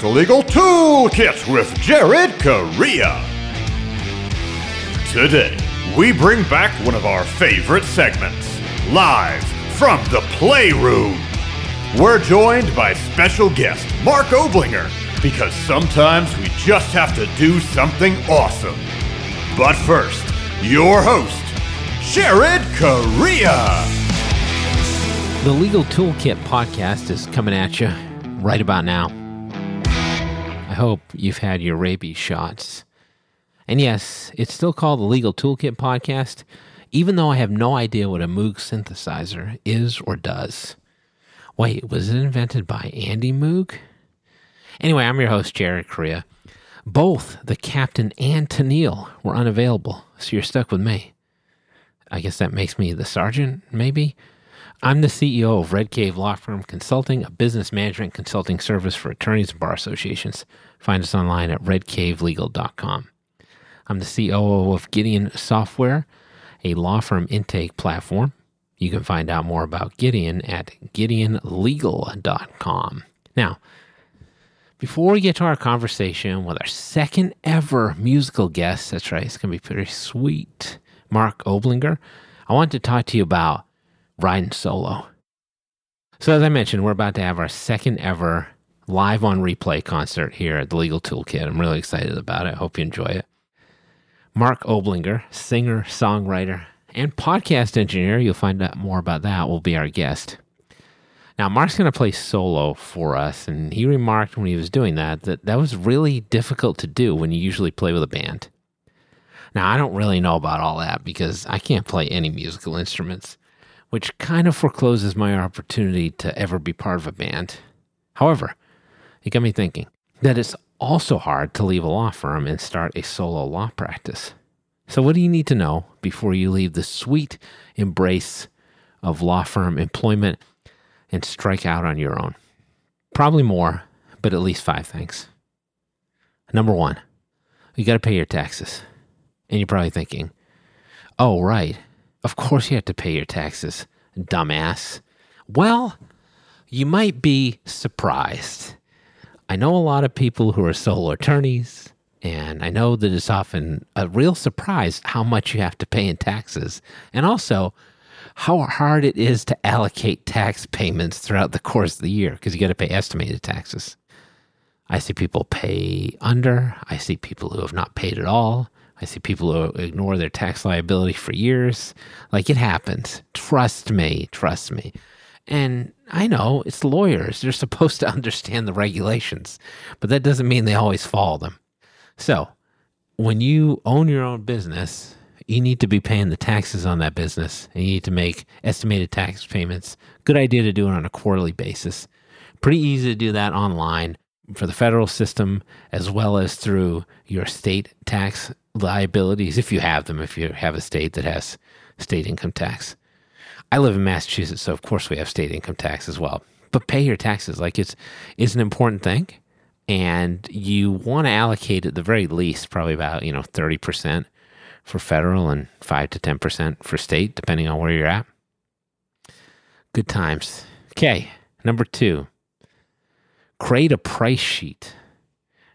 The Legal Toolkit with Jared Correa. Today, we bring back one of our favorite segments, live from the Playroom. We're joined by special guest Mark Oblinger because sometimes we just have to do something awesome. But first, your host, Jared Correa. The Legal Toolkit podcast is coming at you right about now. Hope you've had your rabies shots. And yes, it's still called the Legal Toolkit podcast, even though I have no idea what a Moog synthesizer is or does. Wait, was it invented by Andy Moog? Anyway, I'm your host, Jared Correa. Both the captain and Tennille were unavailable, so you're stuck with me. I guess that makes me the sergeant, maybe? I'm the CEO of Red Cave Law Firm Consulting, a business management consulting service for attorneys and bar associations. Find us online at redcavelegal.com. I'm the COO of Gideon Software, a law firm intake platform. You can find out more about Gideon at gideonlegal.com. Now, before we get to our conversation with our second ever musical guest, that's right, it's going to be pretty sweet, Mark Oblinger, I want to talk to you about riding solo. So, as I mentioned, we're about to have our second ever live on replay concert here at the Legal Toolkit. I'm really excited about it. Hope you enjoy it. Mark Oblinger, singer, songwriter, and podcast engineer, you'll find out more about that, will be our guest. Now, Mark's going to play solo for us, and he remarked when he was doing that that that was really difficult to do when you usually play with a band. Now, I don't really know about all that because I can't play any musical instruments, which kind of forecloses my opportunity to ever be part of a band. However, it got me thinking that it's also hard to leave a law firm and start a solo law practice. So, what do you need to know before you leave the sweet embrace of law firm employment and strike out on your own? Probably more, but at least five things. Number one, you got to pay your taxes. And you're probably thinking, oh, right. Of course you have to pay your taxes, dumbass. Well, you might be surprised. I know a lot of people who are solo attorneys, and I know that it's often a real surprise how much you have to pay in taxes, and also how hard it is to allocate tax payments throughout the course of the year because you got to pay estimated taxes. I see people pay under, I see people who have not paid at all. I see people who ignore their tax liability for years. Like it happens. Trust me, trust me. And I know it's lawyers. They're supposed to understand the regulations, but that doesn't mean they always follow them. So, when you own your own business, you need to be paying the taxes on that business and you need to make estimated tax payments. Good idea to do it on a quarterly basis. Pretty easy to do that online for the federal system as well as through your state tax liabilities if you have them, if you have a state that has state income tax. I live in Massachusetts, so of course we have state income tax as well. But pay your taxes like it's it's an important thing, and you want to allocate at the very least probably about you know thirty percent for federal and five to ten percent for state, depending on where you're at. Good times. Okay, number two, create a price sheet.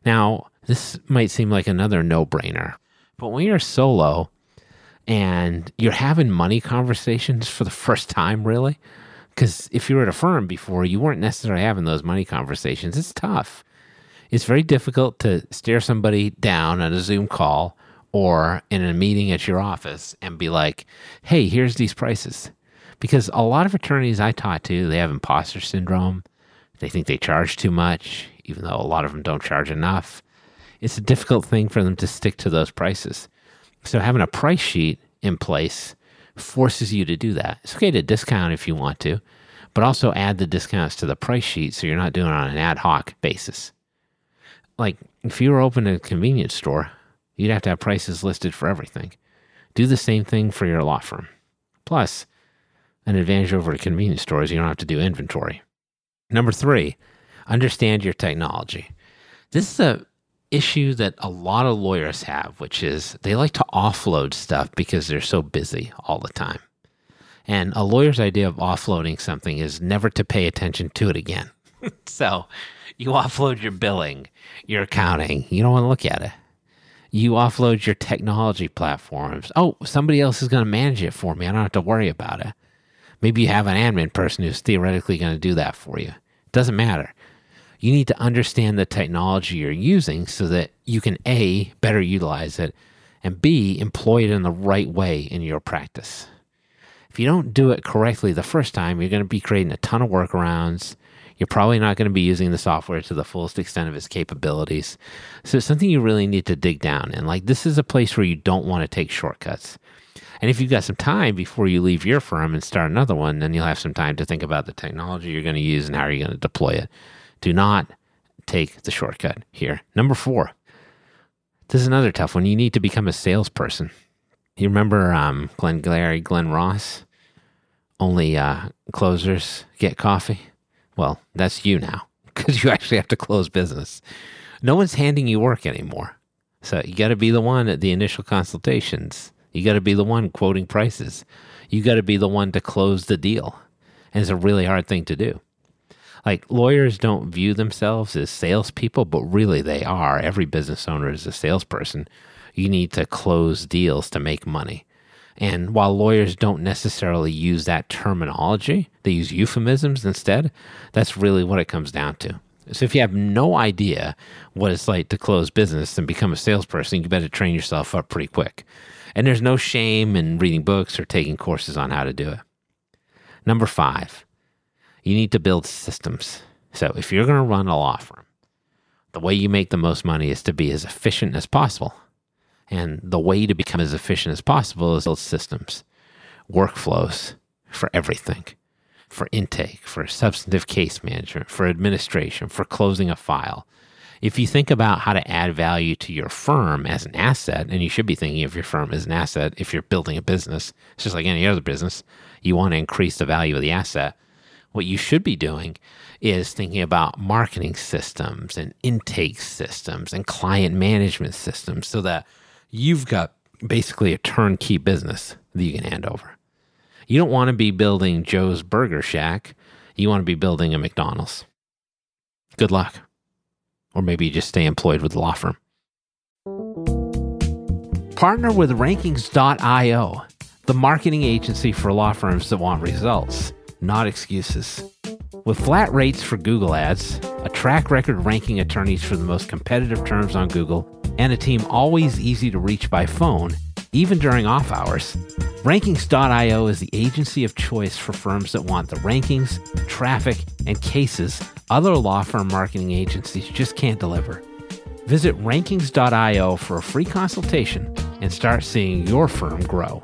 Now, this might seem like another no brainer, but when you're solo and you're having money conversations for the first time, really, because if you were at a firm before, you weren't necessarily having those money conversations. It's tough. It's very difficult to stare somebody down on a Zoom call or in a meeting at your office and be like, hey, here's these prices. Because a lot of attorneys I talk to, they have imposter syndrome. They think they charge too much, even though a lot of them don't charge enough. It's a difficult thing for them to stick to those prices. So having a price sheet in place forces you to do that. It's okay to discount if you want to, but also add the discounts to the price sheet so you're not doing it on an ad hoc basis. Like if you were opening a convenience store, you'd have to have prices listed for everything. Do the same thing for your law firm. Plus, an advantage over a convenience store is you don't have to do inventory. Number three, understand your technology. This is a issue that a lot of lawyers have, which is they like to offload stuff because they're so busy all the time. And a lawyer's idea of offloading something is never to pay attention to it again so you offload your billing, your accounting. You don't want to look at it. You offload your technology platforms. Oh, somebody else is going to manage it for me. I don't have to worry about it. Maybe you have an admin person who's theoretically going to do that for you. It Doesn't matter. You need to understand the technology you're using so that you can A, better utilize it, and B, employ it in the right way in your practice. If you don't do it correctly the first time, you're going to be creating a ton of workarounds. You're probably not going to be using the software to the fullest extent of its capabilities. So it's something you really need to dig down in. Like, this is a place where you don't want to take shortcuts. And if you've got some time before you leave your firm and start another one, then you'll have some time to think about the technology you're going to use and how you're going to deploy it. Do not take the shortcut here. Number four, this is another tough one. You need to become a salesperson. You remember um, Glenn Glary, Glen Ross? Only uh, closers get coffee. Well, that's you now because you actually have to close business. No one's handing you work anymore. So you got to be the one at the initial consultations. You got to be the one quoting prices. You got to be the one to close the deal. And it's a really hard thing to do. Like lawyers don't view themselves as salespeople, but really they are. Every business owner is a salesperson. You need to close deals to make money. And while lawyers don't necessarily use that terminology, they use euphemisms instead. That's really what it comes down to. So if you have no idea what it's like to close business and become a salesperson, you better train yourself up pretty quick. And there's no shame in reading books or taking courses on how to do it. Number five, you need to build systems. So if you're going to run a law firm, the way you make the most money is to be as efficient as possible. And the way to become as efficient as possible is build systems, workflows for everything for intake, for substantive case management, for administration, for closing a file. If you think about how to add value to your firm as an asset, and you should be thinking of your firm as an asset if you're building a business, it's just like any other business, you want to increase the value of the asset. What you should be doing is thinking about marketing systems and intake systems and client management systems so that you've got basically a turnkey business that you can hand over. You don't want to be building Joe's Burger Shack. You want to be building a McDonald's. Good luck. Or maybe you just stay employed with the law firm. Partner with Rankings.io, the marketing agency for law firms that want results, not excuses. With flat rates for Google ads, a track record ranking attorneys for the most competitive terms on Google, and a team always easy to reach by phone, even during off hours, Rankings.io is the agency of choice for firms that want the rankings, traffic, and cases other law firm marketing agencies just can't deliver. Visit Rankings.io for a free consultation and start seeing your firm grow.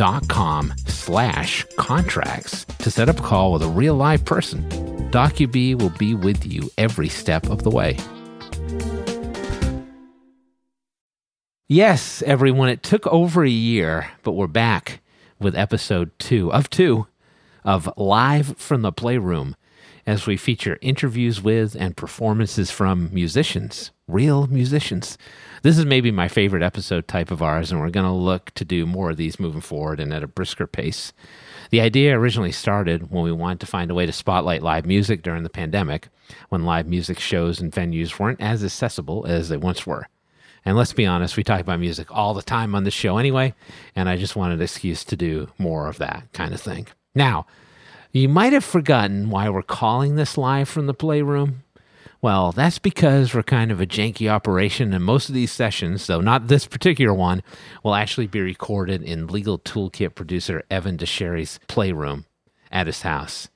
get.docubee.com slash contracts to set up a call with a real live person. DocuBee will be with you every step of the way. Yes, everyone, it took over a year, but we're back with episode two of two of Live from the Playroom as we feature interviews with and performances from musicians, real musicians. This is maybe my favorite episode type of ours, and we're going to look to do more of these moving forward and at a brisker pace. The idea originally started when we wanted to find a way to spotlight live music during the pandemic, when live music shows and venues weren't as accessible as they once were. And let's be honest, we talk about music all the time on this show anyway, and I just wanted an excuse to do more of that kind of thing. Now, you might have forgotten why we're calling this live from the playroom. Well, that's because we're kind of a janky operation, and most of these sessions, though not this particular one, will actually be recorded in legal toolkit producer Evan DeSherry's playroom at his house.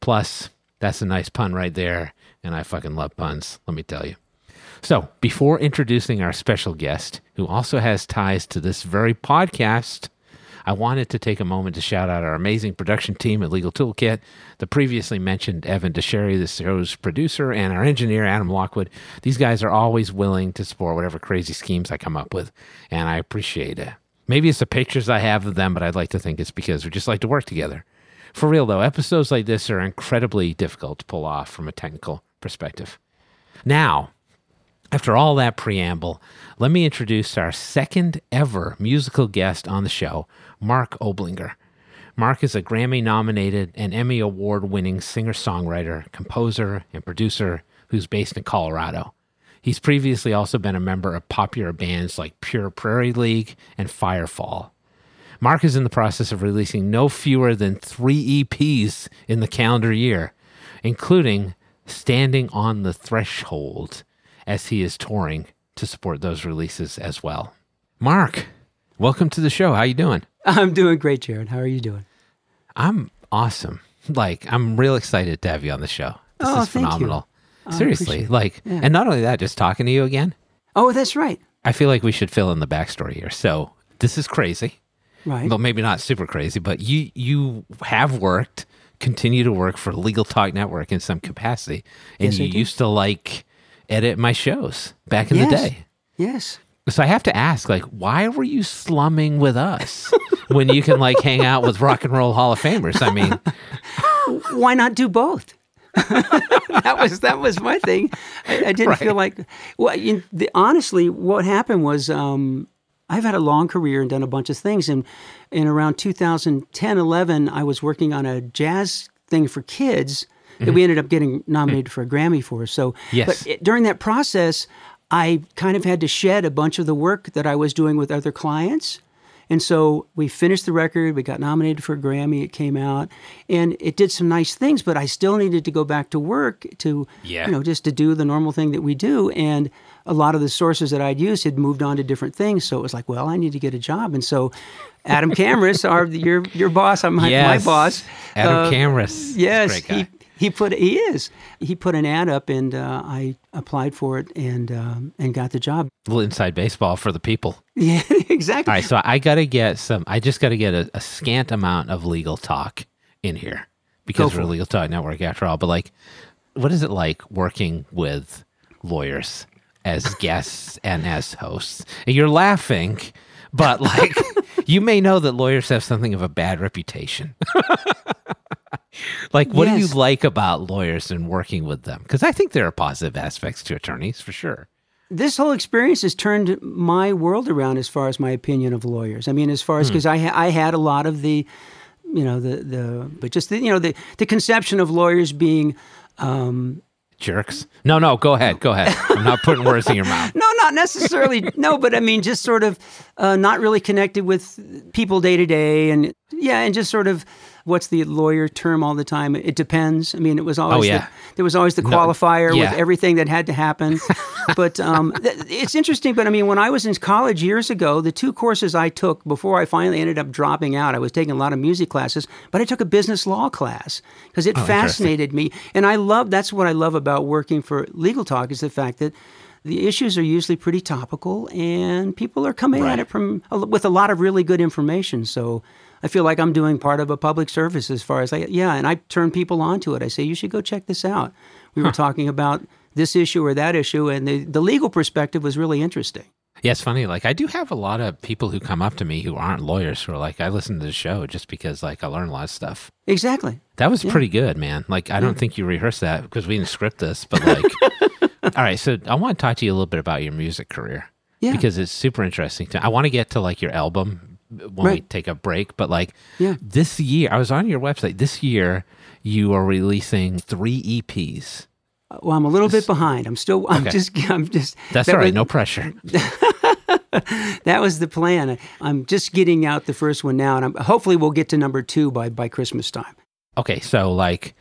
Plus, that's a nice pun right there, and I fucking love puns, let me tell you. So, before introducing our special guest, who also has ties to this very podcast, I wanted to take a moment to shout out our amazing production team at Legal Toolkit, the previously mentioned Evan DeSherry, the show's producer, and our engineer, Adam Lockwood. These guys are always willing to support whatever crazy schemes I come up with, and I appreciate it. Maybe it's the pictures I have of them, but I'd like to think it's because we just like to work together. For real, though, episodes like this are incredibly difficult to pull off from a technical perspective. Now, after all that preamble, let me introduce our second ever musical guest on the show, Mark Oblinger. Mark is a Grammy nominated and Emmy Award winning singer songwriter, composer, and producer who's based in Colorado. He's previously also been a member of popular bands like Pure Prairie League and Firefall. Mark is in the process of releasing no fewer than three EPs in the calendar year, including Standing on the Threshold, as he is touring to support those releases as well. Mark, welcome to the show. How you doing? I'm doing great, Jared. How are you doing? I'm awesome. Like, I'm real excited to have you on the show. This Oh, is phenomenal. Seriously, like, Yeah. and not only that, just talking to you again. Oh, that's right. I feel like we should fill in the backstory here. So this is crazy, Right. Well, maybe not super crazy. But you you have worked, continue to work for Legal Talk Network in some capacity, and Yes, you used to like edit my shows back in the day. yes. So I have to ask, like, why were you slumming with us when you can like hang out with Rock and Roll Hall of Famers? I mean, Why not do both? that was that was my thing. I, I didn't feel like. Well, you, the, honestly, what happened was um, I've had a long career and done a bunch of things, and in around 2010, 11, I was working on a jazz thing for kids that we ended up getting nominated for a Grammy for. So, Yes. but it, during that process, I kind of had to shed a bunch of the work that I was doing with other clients. And so we finished the record. We got nominated for a Grammy. It came out, and it did some nice things. But I still needed to go back to work to, Yeah. you know, just to do the normal thing that we do. And a lot of the sources that I'd used had moved on to different things. So it was like, well, I need to get a job. And so Adam Camras, our your your boss, I'm my, my boss. Adam uh, Camras. Yes, he he put he is. He put an ad up, and uh, I applied for it and um, and got the job. little inside baseball for the people. Yeah, exactly. All right, so I got to get some. I just got to get a, a scant amount of legal talk in here because we're a legal talk network after all. But like, what is it like working with lawyers as guests and as hosts? And you're laughing, but like, you may know that lawyers have something of a bad reputation. Like, what do you like about lawyers and working with them? Because I think there are positive aspects to attorneys for sure. this whole experience has turned my world around as far as my opinion of lawyers. I mean, as far as because I I had a lot of the, you know, the the but just the, you know the the conception of lawyers being Um, Jerks. No, no, go ahead. Go ahead. I'm not putting words in your mouth. no, not necessarily no, but I mean just sort of uh, not really connected with people day to day, and yeah, and just sort of what's the lawyer term all the time? It depends. I mean, it was always Oh, yeah. the, there was always the qualifier yeah. with everything that had to happen. but um, th- it's interesting. But I mean, when I was in college years ago, the two courses I took before I finally ended up dropping out, I was taking a lot of music classes, but I took a business law class because it fascinated me, and I love. That's what I love about working for Legal Talk is the fact that. The issues are usually pretty topical, and people are coming Right. at it from with a lot of really good information. So I feel like I'm doing part of a public service as far as I yeah, and I turn people onto it. I say you should go check this out. We were talking about this issue or that issue, and the, the legal perspective was really interesting. Yeah, it's funny. Like I do have a lot of people who come up to me who aren't lawyers who are like, I listen to the show just because like I learn a lot of stuff. Exactly. That was pretty good, man. Like I don't think you rehearsed that because we didn't script this, but like all right, so I want to talk to you a little bit about your music career. Yeah. Because it's super interesting. To, I want to get to like your album when we take a break, but like Yeah. this year, I was on your website. This year, you are releasing three EPs. Uh, well, I'm a little bit behind. I'm still. I'm Okay. just. I'm just. That's that all right. was- No pressure. That was the plan. I'm just getting out the first one now, and I'm, hopefully we'll get to number two by by Christmas time. okay, so like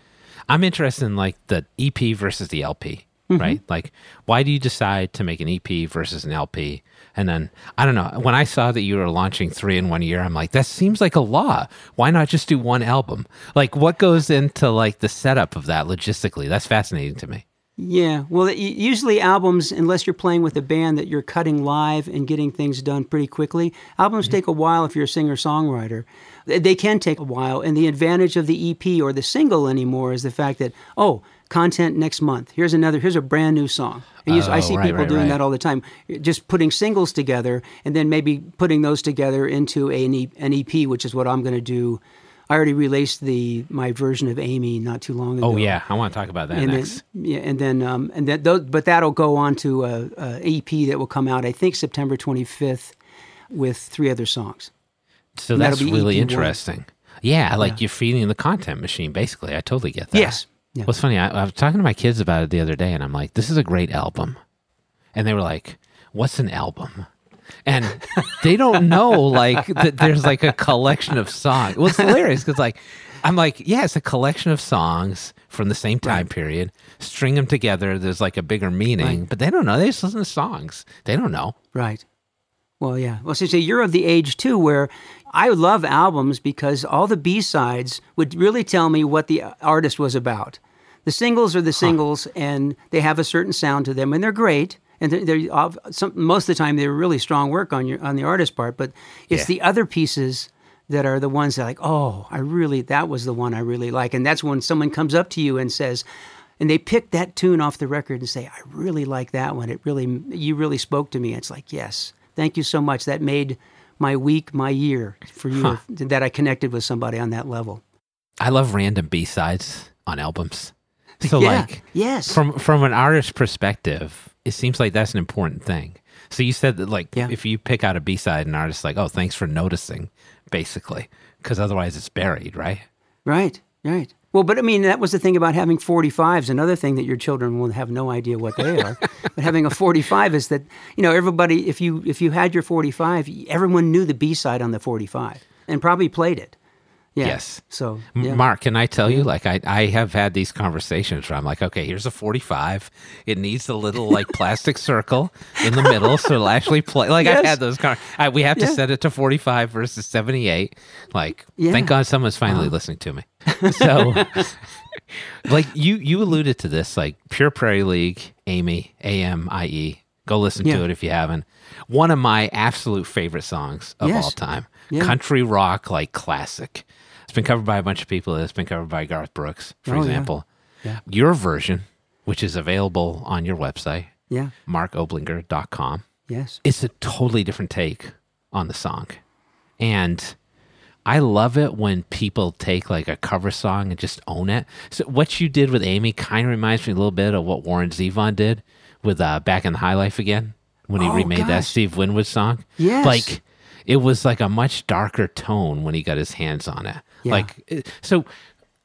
I'm interested in like the EP versus the LP, mm-hmm. right? Like why do you decide to make an EP versus an LP? And then I don't know, when I saw that you were launching 3 in one year, I'm like that seems like a law. Why not just do one album? Like what goes into like the setup of that logistically? That's fascinating to me. Yeah, well, usually albums, unless you're playing with a band that you're cutting live and getting things done pretty quickly, albums mm-hmm. take a while if you're a singer songwriter. They can take a while, and the advantage of the EP or the single anymore is the fact that oh, content next month. Here's another. Here's a brand new song. And you- I Oh, see right, people right, doing right. that all the time, just putting singles together and then maybe putting those together into an, e- an EP, which is what I'm going to do. I already released the my version of Amie not too long ago Oh yeah, I want to talk about that and next. then yeah, and then um, and then those, but that'll go on to a, a EP that will come out I think September 25th with three other songs. so and that's really EP1. interesting. Yeah, like you're feeding the content machine. Basically, I totally get that. Yes. Yeah. What's funny, I, I was talking to my kids about it the other day, and I'm like, "This is a great album," and they were like, "What's an album?" And they don't know like that. There's like a collection of songs. Well, it's hilarious because like I'm like, yeah, it's a collection of songs from the same time period. String them together. There's like a bigger meaning, but they don't know. They just listen to songs. They don't know. Right. Well, yeah. Well, so, so you're of the age too where I love albums because all the B sides would really tell me what the artist was about. The singles are the singles, and they have a certain sound to them, and they're great. And they're, they're some, most of the time they're really strong work on your on the artist part. But it's Yeah. the other pieces that are the ones that like, oh, I really that was the one I really like, and that's when someone comes up to you and says. And they pick that tune off the record and say, "I really like that one. It really, you really spoke to me." It's like, yes, thank you so much. That made my week, my year for you that I connected with somebody on that level. I love random B sides on albums. So yeah, like yes, from from an artist perspective, it seems like that's an important thing. So you said that like Yeah. if you pick out a B side, an artist's like, oh, thanks for noticing, basically, because otherwise it's buried, right? right, right. Well, but I mean, that was the thing about having 45s. Another thing that your children will have no idea what they are. but having a 45 is that you know everybody. If you if you had your 45, everyone knew the B side on the 45 and probably played it. Yeah. Yes. So yeah. Mark, can I tell you, like, I, I have had these conversations where I'm like, okay, here's a 45. It needs a little, like, plastic circle in the middle so it'll actually play. Like, I've had those. Con- I, we have to Yeah. set it to 45 versus 78. Like. Uh-huh. thank God someone's finally listening to me. So, like, you, you alluded to this, like, Pure Prairie League, Amie, A M I E. Go listen Yeah. to it if you haven't. One of my absolute favorite songs of Yes. all time. Yeah. Country rock, like, classic. It's been covered by a bunch of people. It's been covered by Garth Brooks, for Oh, example. Yeah. Your version, which is available on your website, yeah. markoblinger.com, Yes. it's a totally different take on the song. And I love it when people take like a cover song and just own it. So what you did with Amie kind of reminds me a little bit of what Warren Zevon did with uh, Back in the High Life again when he Oh, remade that. Steve Winwood song. Yes. Like it was like a much darker tone when he got his hands on it. Yeah. Like so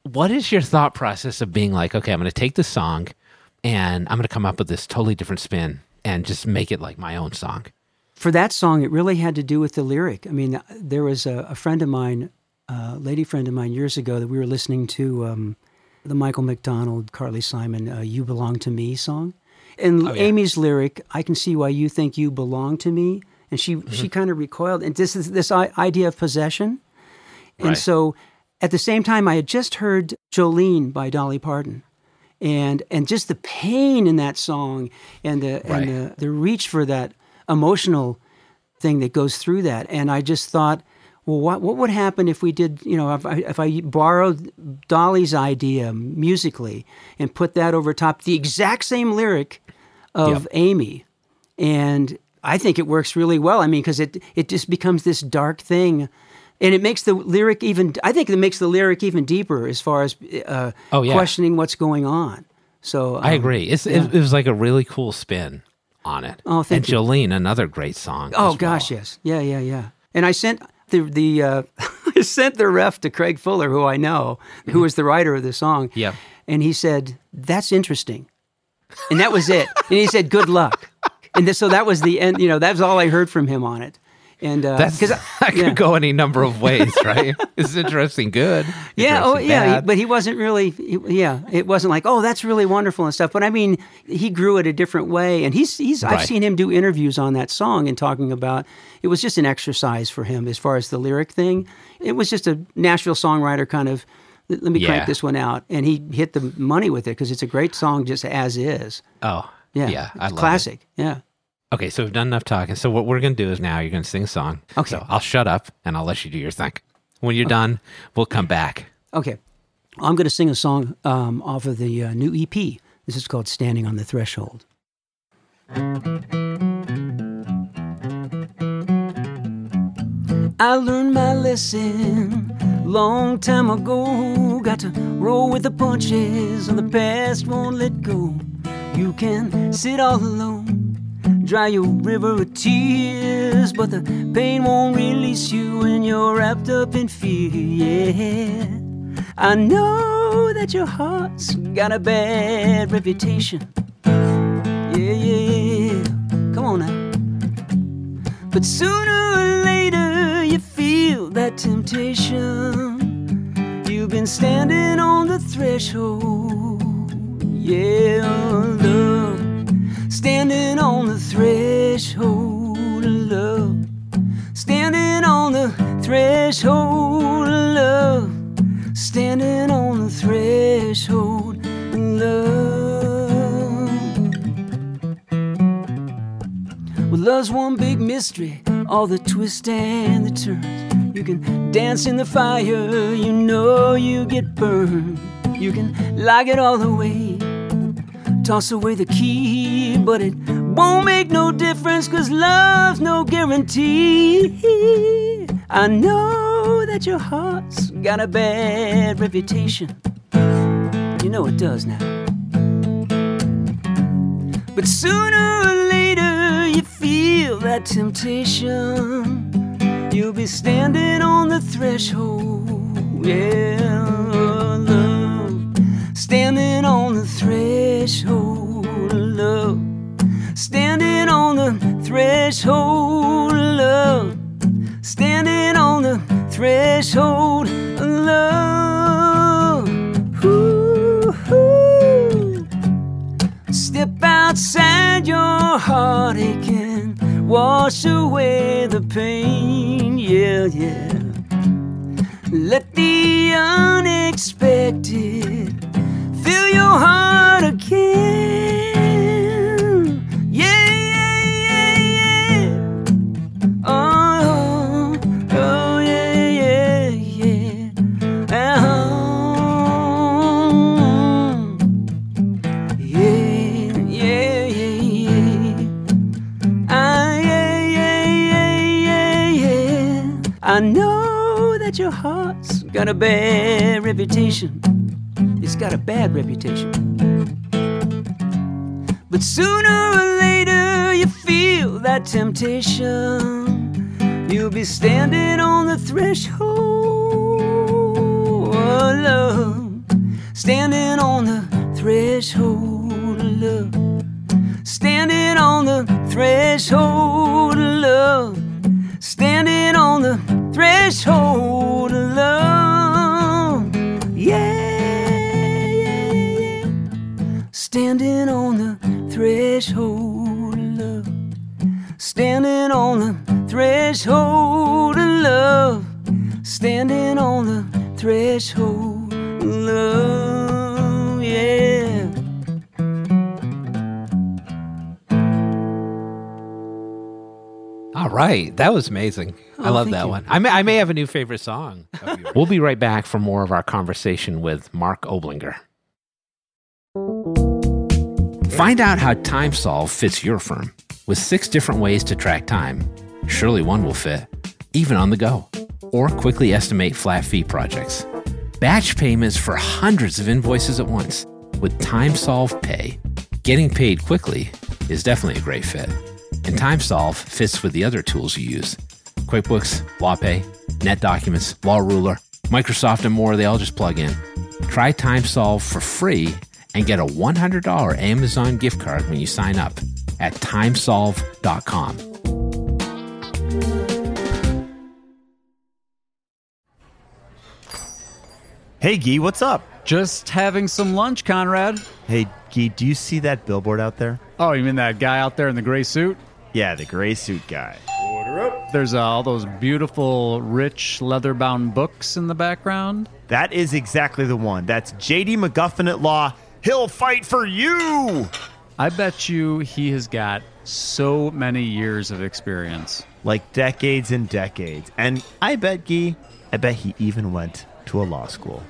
what is your thought process of being like, okay, I'm going to take this song and I'm going to come up with this totally different spin and just make it like my own song? For that song, it really had to do with the lyric. I mean, there was a, a friend of mine, a lady friend of mine years ago, that we were listening to um, the Michael McDonald, Carly Simon, uh, "You Belong to Me" song, and Amie's lyric, "I can see why you think you belong to me," and she she kind of recoiled, and this is this idea of possession, and Right. so at the same time, I had just heard Jolene by Dolly Parton. And and just the pain in that song and the Right. and the, the reach for that emotional thing that goes through that. And I just thought, well, what what would happen if we did, you know, if I, if I borrowed Dolly's idea musically and put that over top the exact same lyric of Yep. Amie, and I think it works really well. I mean, because it it just becomes this dark thing. And it makes the lyric even. I think it makes the lyric even deeper as far as uh, Oh, yeah. questioning what's going on. So I um, agree. It's it, it was like a really cool spin on it. Oh, thank and you. Jolene, another great song. Oh gosh, well. yes, yeah, yeah, yeah. And I sent the the uh, I sent the ref to Craig Fuller, who I know, who was the writer of the song. Yep. And he said, "That's interesting," and that was it. and he said, "Good luck." And this, so that was the end. You know, that was all I heard from him on it. And uh, That's 'cause I- that could yeah. go any number of ways, right? it's interesting, good. Yeah, oh yeah, bad. but he wasn't really. He, yeah, it wasn't like, oh, that's really wonderful and stuff. But I mean, he grew it a different way, and he's he's. I've seen him do interviews on that song and talking about it was just an exercise for him as far as the lyric thing. It was just a Nashville songwriter kind of let me Yeah. crank this one out, and he hit the money with it because it's a great song just as is. Oh, Yeah, yeah, I love it. classic. Yeah. Okay, so we've done enough talking. So what we're gonna do is now you're gonna sing a song. Okay. So I'll shut up and I'll let you do your thing. When you're done, we'll come back. Okay. I'm going to sing a song um, off of the uh, new EP. This is called Standing on the Threshold. I learned my lesson long time ago. Got to roll with the punches, and the past won't let go. You can sit all alone, dry your river of tears, but the pain won't release you when you're wrapped up in fear. Yeah, I know that your heart's got a bad reputation. Yeah, yeah, yeah. Come on now. But sooner or later you feel that temptation. You've been standing on the threshold. Yeah, love. Standing on the threshold of love. Standing on the threshold of love. Standing on the threshold of love. Well, love's one big mystery, all the twists and the turns. You can dance in the fire, you know you get burned. You can lock it all away, toss away the key, but it won't make no difference, cause love's no guarantee. I know that your heart's got a bad reputation. You know it does now. But sooner or later you feel that temptation. You'll be standing on the threshold. Yeah. Standing on the threshold of love. Standing on the threshold of love. Standing on the threshold of love. Ooh. ooh. Step outside your heartache and wash away the pain. Yeah, yeah. Let the unexpected your heart again. Yeah, yeah, yeah, yeah. Oh, oh, yeah, yeah, yeah. Oh. Yeah, yeah, yeah, yeah. Ah, yeah, yeah, yeah, yeah, yeah. I know that your heart's got a bad reputation. Got a bad reputation. But sooner or later you feel that temptation. You'll be standing on the threshold of love. Standing on the threshold of love. Standing on the threshold of love. Standing on the threshold threshold of love. Standing on the threshold of love. Standing on the threshold of love. Yeah. All right, that was amazing. I Oh, love that you. one. I may, I may have a new favorite song. we'll be right back for more of our conversation with Mark Oblinger. Find out how TimeSolve fits your firm. With six different ways to track time, surely one will fit, even on the go, or quickly estimate flat fee projects. Batch payments for hundreds of invoices at once. With TimeSolve Pay, getting paid quickly is definitely a great fit. And TimeSolve fits with the other tools you use QuickBooks, LawPay, NetDocuments, Law Ruler, Microsoft, and more. They all just plug in. Try TimeSolve for free and get a $100 Amazon gift card when you sign up at timesolve.com. Hey, Gee, what's up? Just having some lunch, Conrad. Hey, Gee, do you see that billboard out there? Oh, you mean that guy out there in the gray suit? Yeah, the gray suit guy. Order up. There's uh, all those beautiful, rich, leather bound books in the background. That is exactly the one. That's JD McGuffin at Law. He'll fight for you! I bet you he has got so many years of experience. Like decades and decades. And I bet, Guy, I bet he even went to a law school.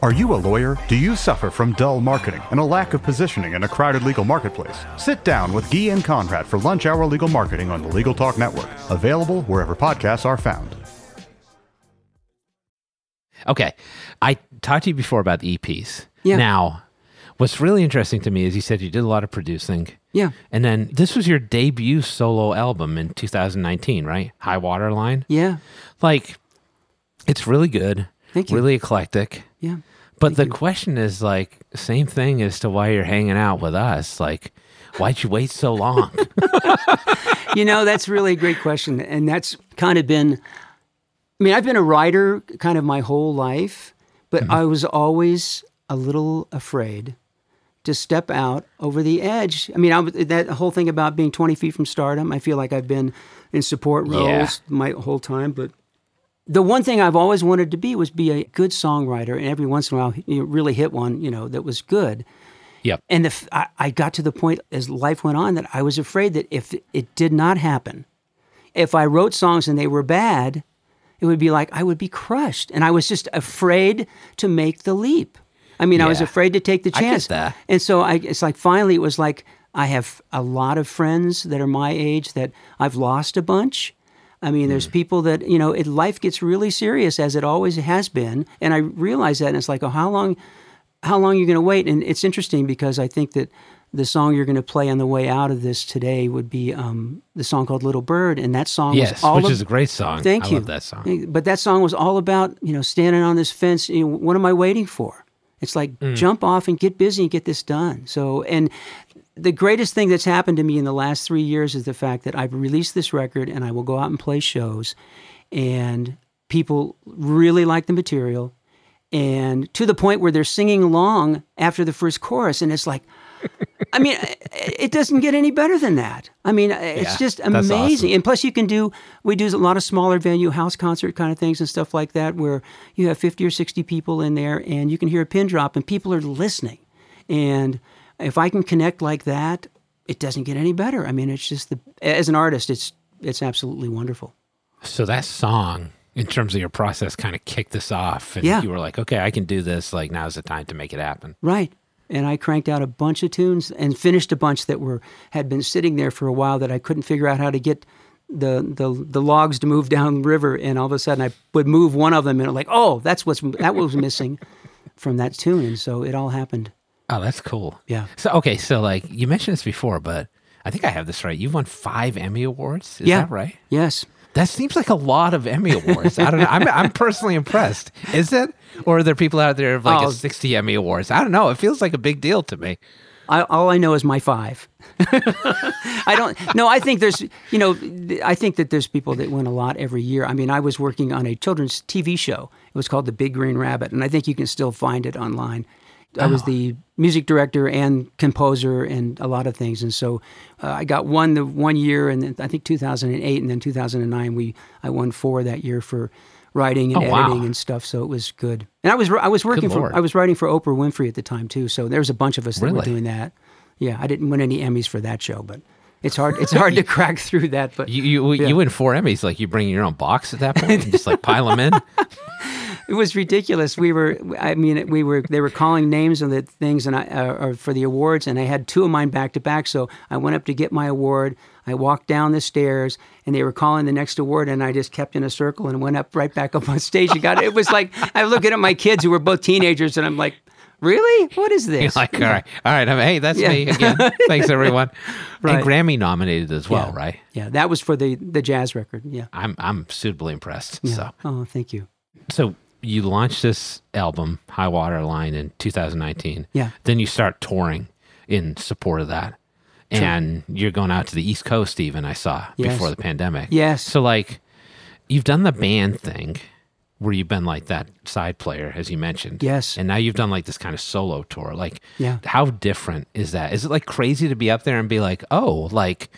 Are you a lawyer? Do you suffer from dull marketing and a lack of positioning in a crowded legal marketplace? Sit down with Guy and Conrad for Lunch Hour Legal Marketing on the Legal Talk Network, available wherever podcasts are found. Okay. I talked to you before about the EPs. Yeah. Now, what's really interesting to me is you said you did a lot of producing. Yeah. And then this was your debut solo album in 2019, right? High Water Line. Yeah. Like, it's really good. Thank you. Really eclectic. Yeah. But the question is like, same thing as to why you're hanging out with us. Like, why'd you wait so long? you know, that's really a great question. And that's kind of been, I mean, I've been a writer kind of my whole life, but mm-hmm. I was always a little afraid to step out over the edge. I mean, I, was- that whole thing about being 20 feet from stardom, I feel like I've been in support roles Yeah. my whole time, but the one thing I've always wanted to be was be a good songwriter, and every once in a while, you really hit one, you know, that was good. yep. And if I, I got to the point as life went on that I was afraid that if it did not happen, if I wrote songs and they were bad, it would be like I would be crushed. And I was just afraid to make the leap. I mean, I was afraid to take the chance. that. And so I, it's like finally it was like I have a lot of friends that are my age that I've lost a bunch. I mean, Hmm. there's people that, you know, it, life gets really serious as it always has been. And I realize that. And it's like, oh, how long, how long are you going to wait? And it's interesting because I think that the song you're going to play on the way out of this today would be um, the song called Little Bird. And that song Yes, was all which of- is a great song. Thank I you. love that song. But that song was all about, you know, standing on this fence. You know, what am I waiting for? It's like Mm. jump off and get busy and get this done. So, and the greatest thing that's happened to me in the last three years is the fact that I've released this record and I will go out and play shows, and people really like the material, and to the point where they're singing along after the first chorus, and it's like. I mean, it doesn't get any better than that. I mean, it's Yeah, just amazing. awesome. And plus, you can do, we do a lot of smaller venue house concert kind of things and stuff like that where you have 50 or 60 people in there and you can hear a pin drop and people are listening. And if I can connect like that, it doesn't get any better. I mean, it's just the, as an artist, it's, it's absolutely wonderful. So that song, in terms of your process, kind of kicked this off. And Yeah. you were like, okay, I can do this. Like, now's the time to make it happen. Right. And I cranked out a bunch of tunes and finished a bunch that were had been sitting there for a while that I couldn't figure out how to get the the the logs to move down the river. And all of a sudden, I would move one of them, and I'm like, oh, that's what's that was missing from that tune. And so it all happened. Oh, that's cool. Yeah. So, okay. So, like, you mentioned this before, but I think I have this right. You've won five Emmy Awards. Is yeah. that right? Yes. That seems like a lot of Emmy Awards. I don't know. I'm, I'm personally impressed. Is it? Or are there people out there with like Oh. a 60 Emmy Awards? I don't know. It feels like a big deal to me. I, all I know is my five. I don't. No, I think there's. You know, I think that there's people that win a lot every year. I mean, I was working on a children's TV show. It was called The Big Green Rabbit, and I think you can still find it online. I was the music director and composer and a lot of things, and so uh, I got one the one year, and then I think 2008, and then 2009 we I won four that year for writing and Oh, wow. editing and stuff. So it was good. And I was I was working for Lord. I was writing for Oprah Winfrey at the time too. So there was a bunch of us that were doing that. Yeah, I didn't win any Emmys for that show, but it's hard. It's hard to crack through that. But You you, Yeah. you win four Emmys. Like, you bring your own box at that point and just like pile them in. it was ridiculous. We were, I mean, we were. They were calling names of the things and I uh, for the awards, and I had two of mine back to back. So I went up to get my award. I walked down the stairs, and they were calling the next award, and I just kept in a circle and went up right back up on stage and got it. It was like I was looking at my kids who were both teenagers, and I'm like, really? What is You're this? like, all right, all right. I'm, hey, that's Yeah. me again. Thanks, everyone. Right. And Grammy nominated as well, Yeah. right? Yeah, that was for the the jazz record. Yeah. I'm I'm suitably impressed. yeah. So Oh, thank you. so you launched this album, High Water Line, in 2019. Yeah. Then you start touring in support of that. And you're going out to the East Coast, even I saw Yes. before the pandemic. Yes. So, like, you've done the band thing where you've been like that side player, as you mentioned. Yes. And now you've done like this kind of solo tour. Like, Yeah. how different is that? Is it like crazy to be up there and be like, oh, like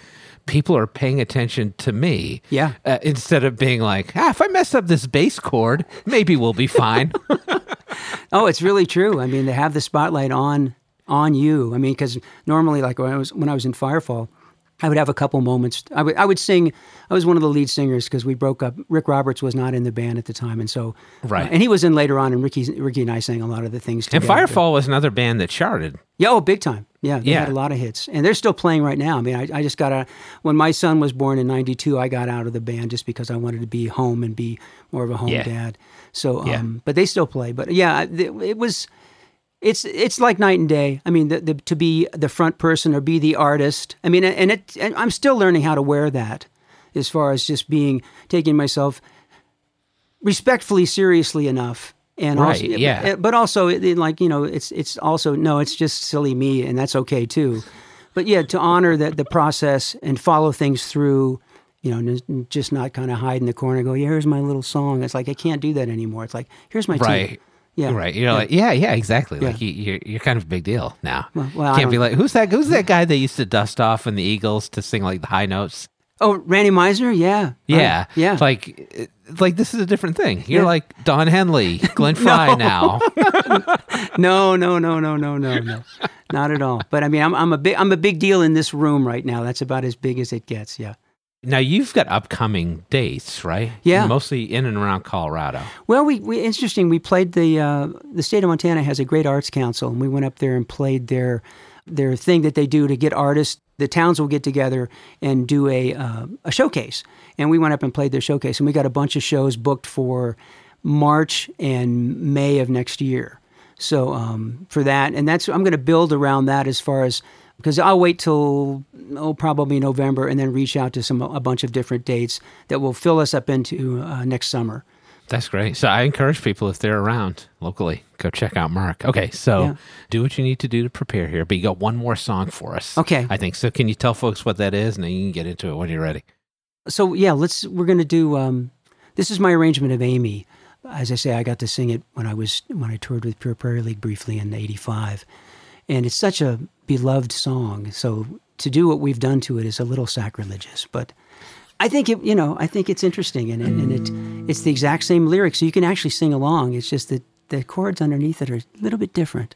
people are paying attention to me. Yeah. Uh, instead of being like, ah, if I mess up this bass chord, maybe we'll be fine. Oh, it's really true. I mean, they have the spotlight on on you. I mean, because normally, like when I was when I was in Firefall, I would have a couple moments. I would I would sing. I was one of the lead singers because we broke up. Rick Roberts was not in the band at the time, and so Right. uh, and he was in later on. And Ricky Ricky and I sang a lot of the things and. Firefall was another band that charted. Yeah, oh, big time. Yeah, they Yeah. had a lot of hits, and they're still playing right now. I mean, I, I just got out when my son was born in '92. I got out of the band just because I wanted to be home and be more of a home Yeah. dad. So, um, Yeah. but they still play. But yeah, it was. It's it's like night and day. I mean, the, the, to be the front person or be the artist. I mean, and it. And I'm still learning how to wear that, as far as just being taking myself respectfully seriously enough and Right, also, yeah. but, but also it, it, like you know it's it's also no it's just silly me and that's okay too but yeah to honor that the process and follow things through you know n- just not kind of hide in the corner and go yeah here's my little song it's like i can't do that anymore it's like here's my. Right. yeah Right. You're like, yeah, yeah, exactly. Like you, you're, you're kind of a big deal now. Well- well, Can't be like, who's that? Who's that guy that used to dust off in the Eagles to sing like the high notes? Oh, Randy Meisner, yeah, yeah, yeah. Like, like this is a different thing. You're yeah. like Don Henley, Glenn Frey now. no, no, no, no, no, no, no, not at all. But I mean, I'm, I'm a big, I'm a big deal in this room right now. That's about as big as it gets. Yeah. Now you've got upcoming dates, right? Yeah, mostly in and around Colorado. Well, we, we interesting. We played the uh, the state of Montana has a great arts council, and we went up there and played their their thing that they do to get artists the towns will get together and do a uh, a showcase, and we went up and played their showcase, and we got a bunch of shows booked for March and May of next year. So um, for that, and that's I'm going to build around that as far as because I'll wait till oh probably November and then reach out to some a bunch of different dates that will fill us up into uh, next summer. That's great. So I encourage people if they're around locally, go check out Mark. Okay, so Yeah. do what you need to do to prepare here. But you got one more song for us. Okay. I think so. Can you tell folks what that is, and then you can get into it when you're ready. so yeah, let's. We're gonna do. Um, this is my arrangement of Amie. As I say, I got to sing it when I was when I toured with Pure Prairie League briefly in '85, and it's such a beloved song. So to do what we've done to it is a little sacrilegious, but I think it. You know, I think it's interesting, and, and it it's the exact same lyrics, so you can actually sing along. It's just that the chords underneath it are a little bit different.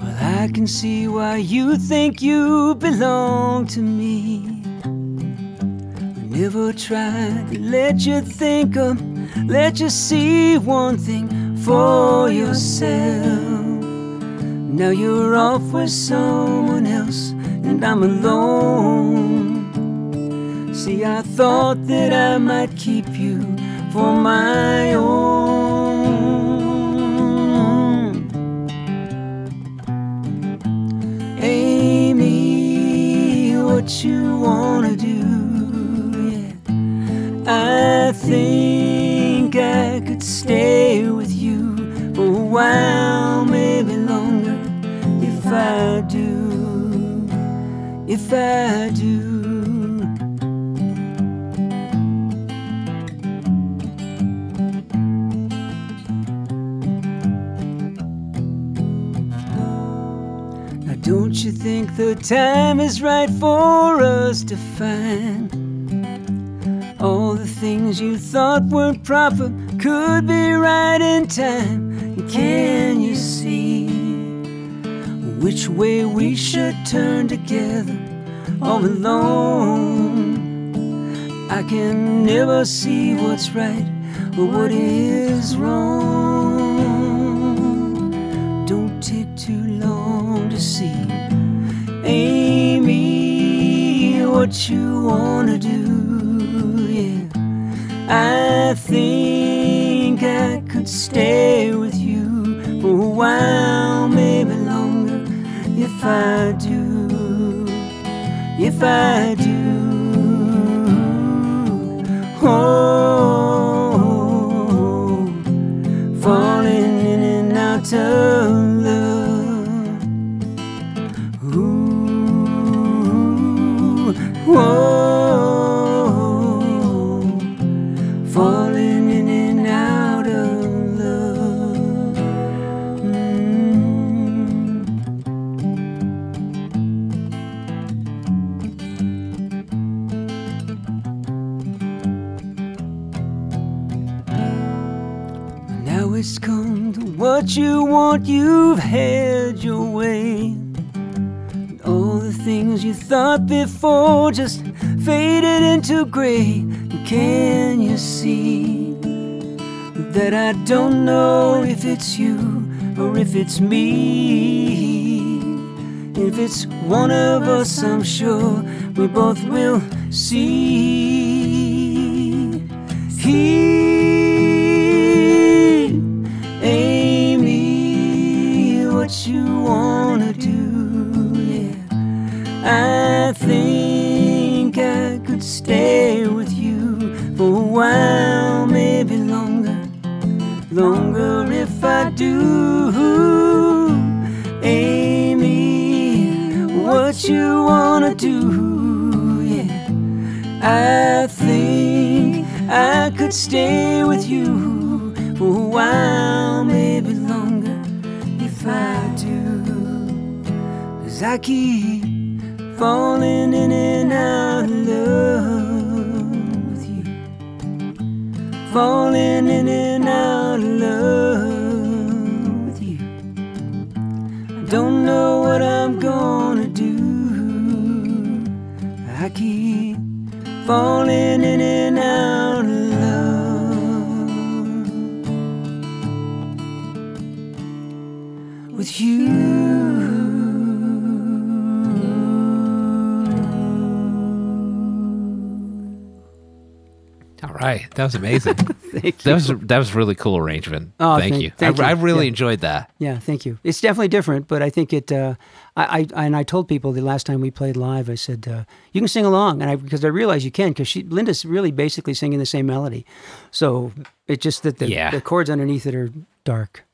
Well, I can see why you think you belong to me. I never tried to let you think of, let you see one thing for yourself. Now you're off with someone else, and I'm alone. See, I thought that I might keep you for my own. Amie, what you wanna do? Yeah. I think stay with you for a while, maybe longer, if I do. If I do. Now, don't you think the time is right for us to find all the things you thought weren't proper could be right in time? Can you see which way we should turn together all alone? I can never see what's right or what is wrong. Don't take too long to see. Amie, what you wanna do? Yeah, I think I could stay with you for a while, maybe longer, if I do. If I do. Oh, falling in and out of love. Ooh, whoa, it's come to what you want, you've had your way. All the things you thought before just faded into gray. Can you see that I don't know if it's you or if it's me? If it's one of us, I'm sure we both will see. What you wanna do? Yeah. I think I could stay with you for a while, maybe longer, longer if I do. Amie, what you wanna do? Yeah, I think I could stay with you for a while, Cause I keep falling in and out of love with you. Falling in and out of love with you. I don't know what I'm gonna do. I keep falling in and out of love with you. Right, that was amazing. That was that was a really cool arrangement. Oh, thank, thank- you. thank I, I really Yeah. enjoyed that. Yeah, thank you. It's definitely different, but I think it. Uh, I, I and I told people the last time we played live, I said uh, you can sing along, and I because I realized you can because she Linda's really basically singing the same melody, so it's just that the, Yeah. the chords underneath it are dark.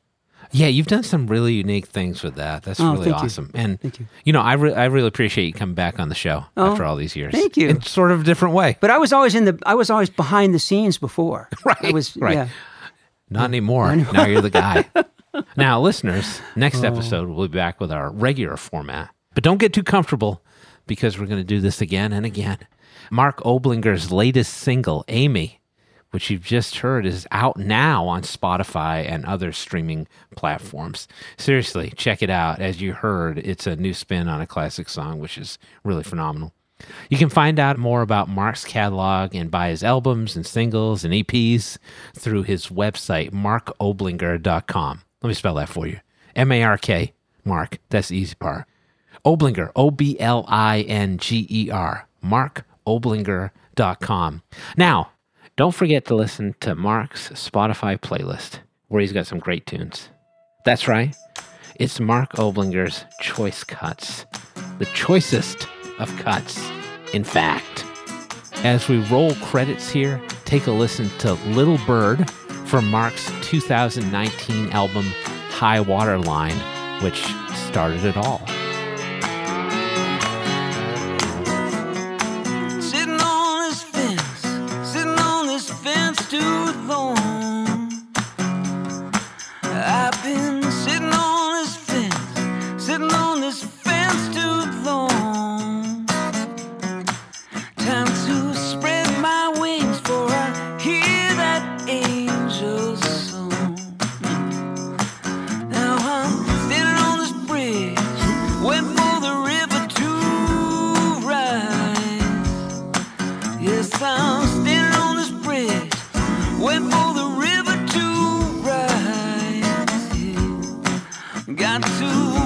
Yeah, you've done some really unique things with that. That's Oh, really thank you. awesome. And Thank you. You know, I re- I really appreciate you coming back on the show Oh, after all these years. thank you. In sort of a different way. But I was always in the I was always behind the scenes before. I Right, was right. yeah. Not anymore. Now you're the guy. now, listeners, next Oh. episode we'll be back with our regular format. But don't get too comfortable because we're going to do this again and again. Mark Oblinger's latest single, Amie, which you've just heard, is out now on Spotify and other streaming platforms. Seriously, check it out. As you heard, it's a new spin on a classic song, which is really phenomenal. You can find out more about Mark's catalog and buy his albums and singles and EPs through his website, markoblinger.com. Let me spell that for you M A R K, Mark. That's the easy part. Oblinger, O B L I N G E R, markoblinger.com. Now, don't forget to listen to Mark's Spotify playlist, where he's got some great tunes. That's right, it's Mark Oblinger's Choice Cuts, the choicest of cuts, in fact. As we roll credits here, take a listen to Little Bird from Mark's 2019 album High Water Line, which started it all. Got to